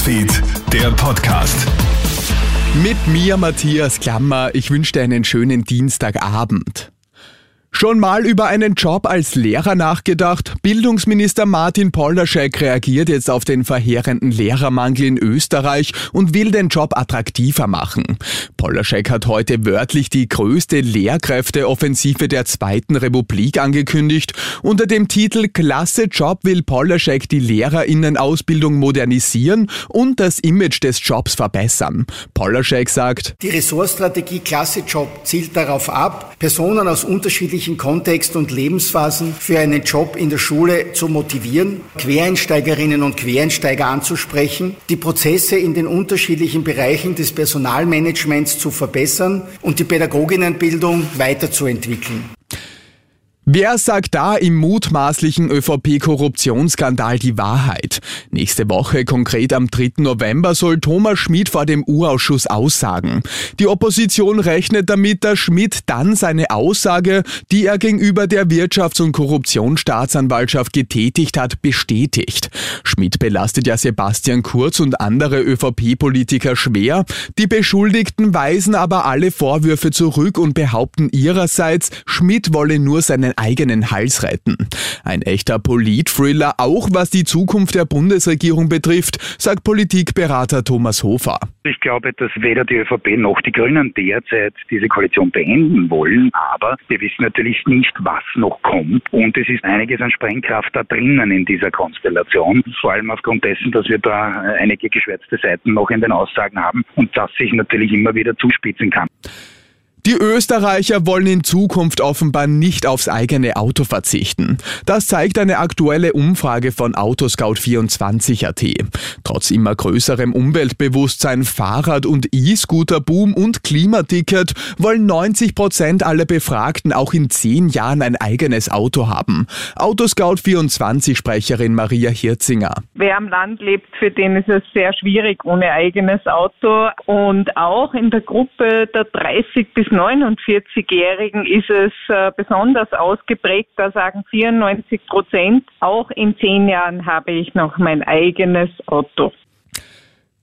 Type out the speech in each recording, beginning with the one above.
Newsfeed, der Podcast. Mit mir, Matthias Klammer. Ich wünsche dir einen schönen Dienstagabend. Schon mal über einen Job als Lehrer nachgedacht? Bildungsminister Martin Polderschek reagiert jetzt auf den verheerenden Lehrermangel in Österreich und will den Job attraktiver machen. Polderschek hat heute wörtlich die größte Lehrkräfteoffensive der Zweiten Republik angekündigt. Unter dem Titel Klasse Job will Polderschek die Lehrerinnenausbildung modernisieren und das Image des Jobs verbessern. Polderschek sagt, Die Ressortstrategie Klasse Job zielt darauf ab, Personen aus unterschiedlichen unterschiedlichen Kontext und Lebensphasen für einen Job in der Schule zu motivieren, Quereinsteigerinnen und Quereinsteiger anzusprechen, die Prozesse in den unterschiedlichen Bereichen des Personalmanagements zu verbessern und die Pädagoginnenbildung weiterzuentwickeln. Wer sagt da im mutmaßlichen ÖVP-Korruptionsskandal die Wahrheit? Nächste Woche, konkret am 3. November, soll Thomas Schmidt vor dem U-Ausschuss aussagen. Die Opposition rechnet damit, dass Schmidt dann seine Aussage, die er gegenüber der Wirtschafts- und Korruptionsstaatsanwaltschaft getätigt hat, bestätigt. Schmidt belastet ja Sebastian Kurz und andere ÖVP-Politiker schwer. Die Beschuldigten weisen aber alle Vorwürfe zurück und behaupten ihrerseits, Schmidt wolle nur seinen eigenen Hals retten. Ein echter Polit-Thriller, auch was die Zukunft der Bundesregierung betrifft, sagt Politikberater Thomas Hofer. Ich glaube, dass weder die ÖVP noch die Grünen derzeit diese Koalition beenden wollen, aber wir wissen natürlich nicht, was noch kommt und es ist einiges an Sprengkraft da drinnen in dieser Konstellation, vor allem aufgrund dessen, dass wir da einige geschwärzte Seiten noch in den Aussagen haben und das sich natürlich immer wieder zuspitzen kann. Die Österreicher wollen in Zukunft offenbar nicht aufs eigene Auto verzichten. Das zeigt eine aktuelle Umfrage von Autoscout24.at. Trotz immer größerem Umweltbewusstsein, Fahrrad- und E-Scooter-Boom und Klimaticket wollen 90 Prozent aller Befragten auch in zehn Jahren ein eigenes Auto haben. Autoscout24-Sprecherin Maria Hirzinger. Wer am Land lebt, für den ist es sehr schwierig ohne eigenes Auto. Und auch in der Gruppe der 30 bis 49-Jährigen ist es äh, besonders ausgeprägt. Da sagen 94 Prozent, auch in zehn Jahren habe ich noch mein eigenes Auto.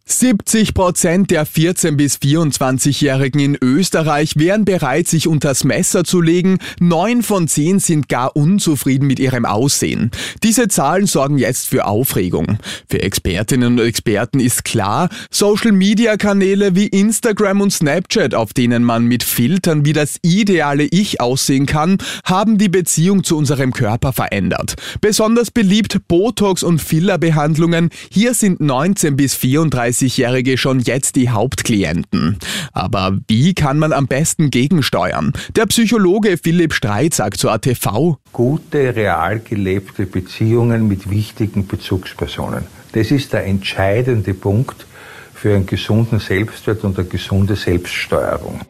70 Prozent der 14- bis 24-Jährigen in Österreich wären bereit, sich unters Messer zu legen. Neun von zehn sind gar unzufrieden mit ihrem Aussehen. Diese Zahlen sorgen jetzt für Aufregung. Für Expertinnen und Experten ist klar, Social-Media-Kanäle wie Instagram und Snapchat, auf denen man mit Filtern wie das ideale Ich aussehen kann, haben die Beziehung zu unserem Körper verändert. Besonders beliebt Botox- und Fillerbehandlungen. Hier sind 19 bis 34 30-Jährige schon jetzt die Hauptklienten. Aber wie kann man am besten gegensteuern? Der Psychologe Philipp Streit sagt zur ATV. Gute, real gelebte Beziehungen mit wichtigen Bezugspersonen. Das ist der entscheidende Punkt für einen gesunden Selbstwert und eine gesunde Selbststeuerung.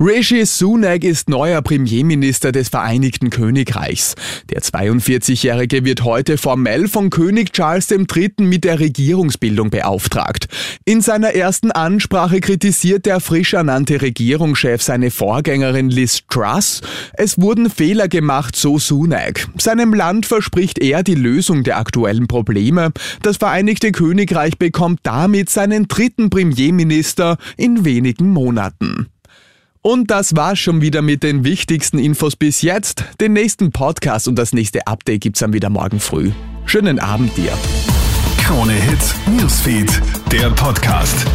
Rishi Sunak ist neuer Premierminister des Vereinigten Königreichs. Der 42-Jährige wird heute formell von König Charles III. mit der Regierungsbildung beauftragt. In seiner ersten Ansprache kritisiert der frisch ernannte Regierungschef seine Vorgängerin Liz Truss. Es wurden Fehler gemacht, so Sunak. Seinem Land verspricht er die Lösung der aktuellen Probleme. Das Vereinigte Königreich bekommt damit seinen dritten Premierminister in wenigen Monaten. Und das war's schon wieder mit den wichtigsten Infos bis jetzt. Den nächsten Podcast und das nächste Update gibt's dann wieder morgen früh. Schönen Abend dir. Krone Hits, Newsfeed, der Podcast.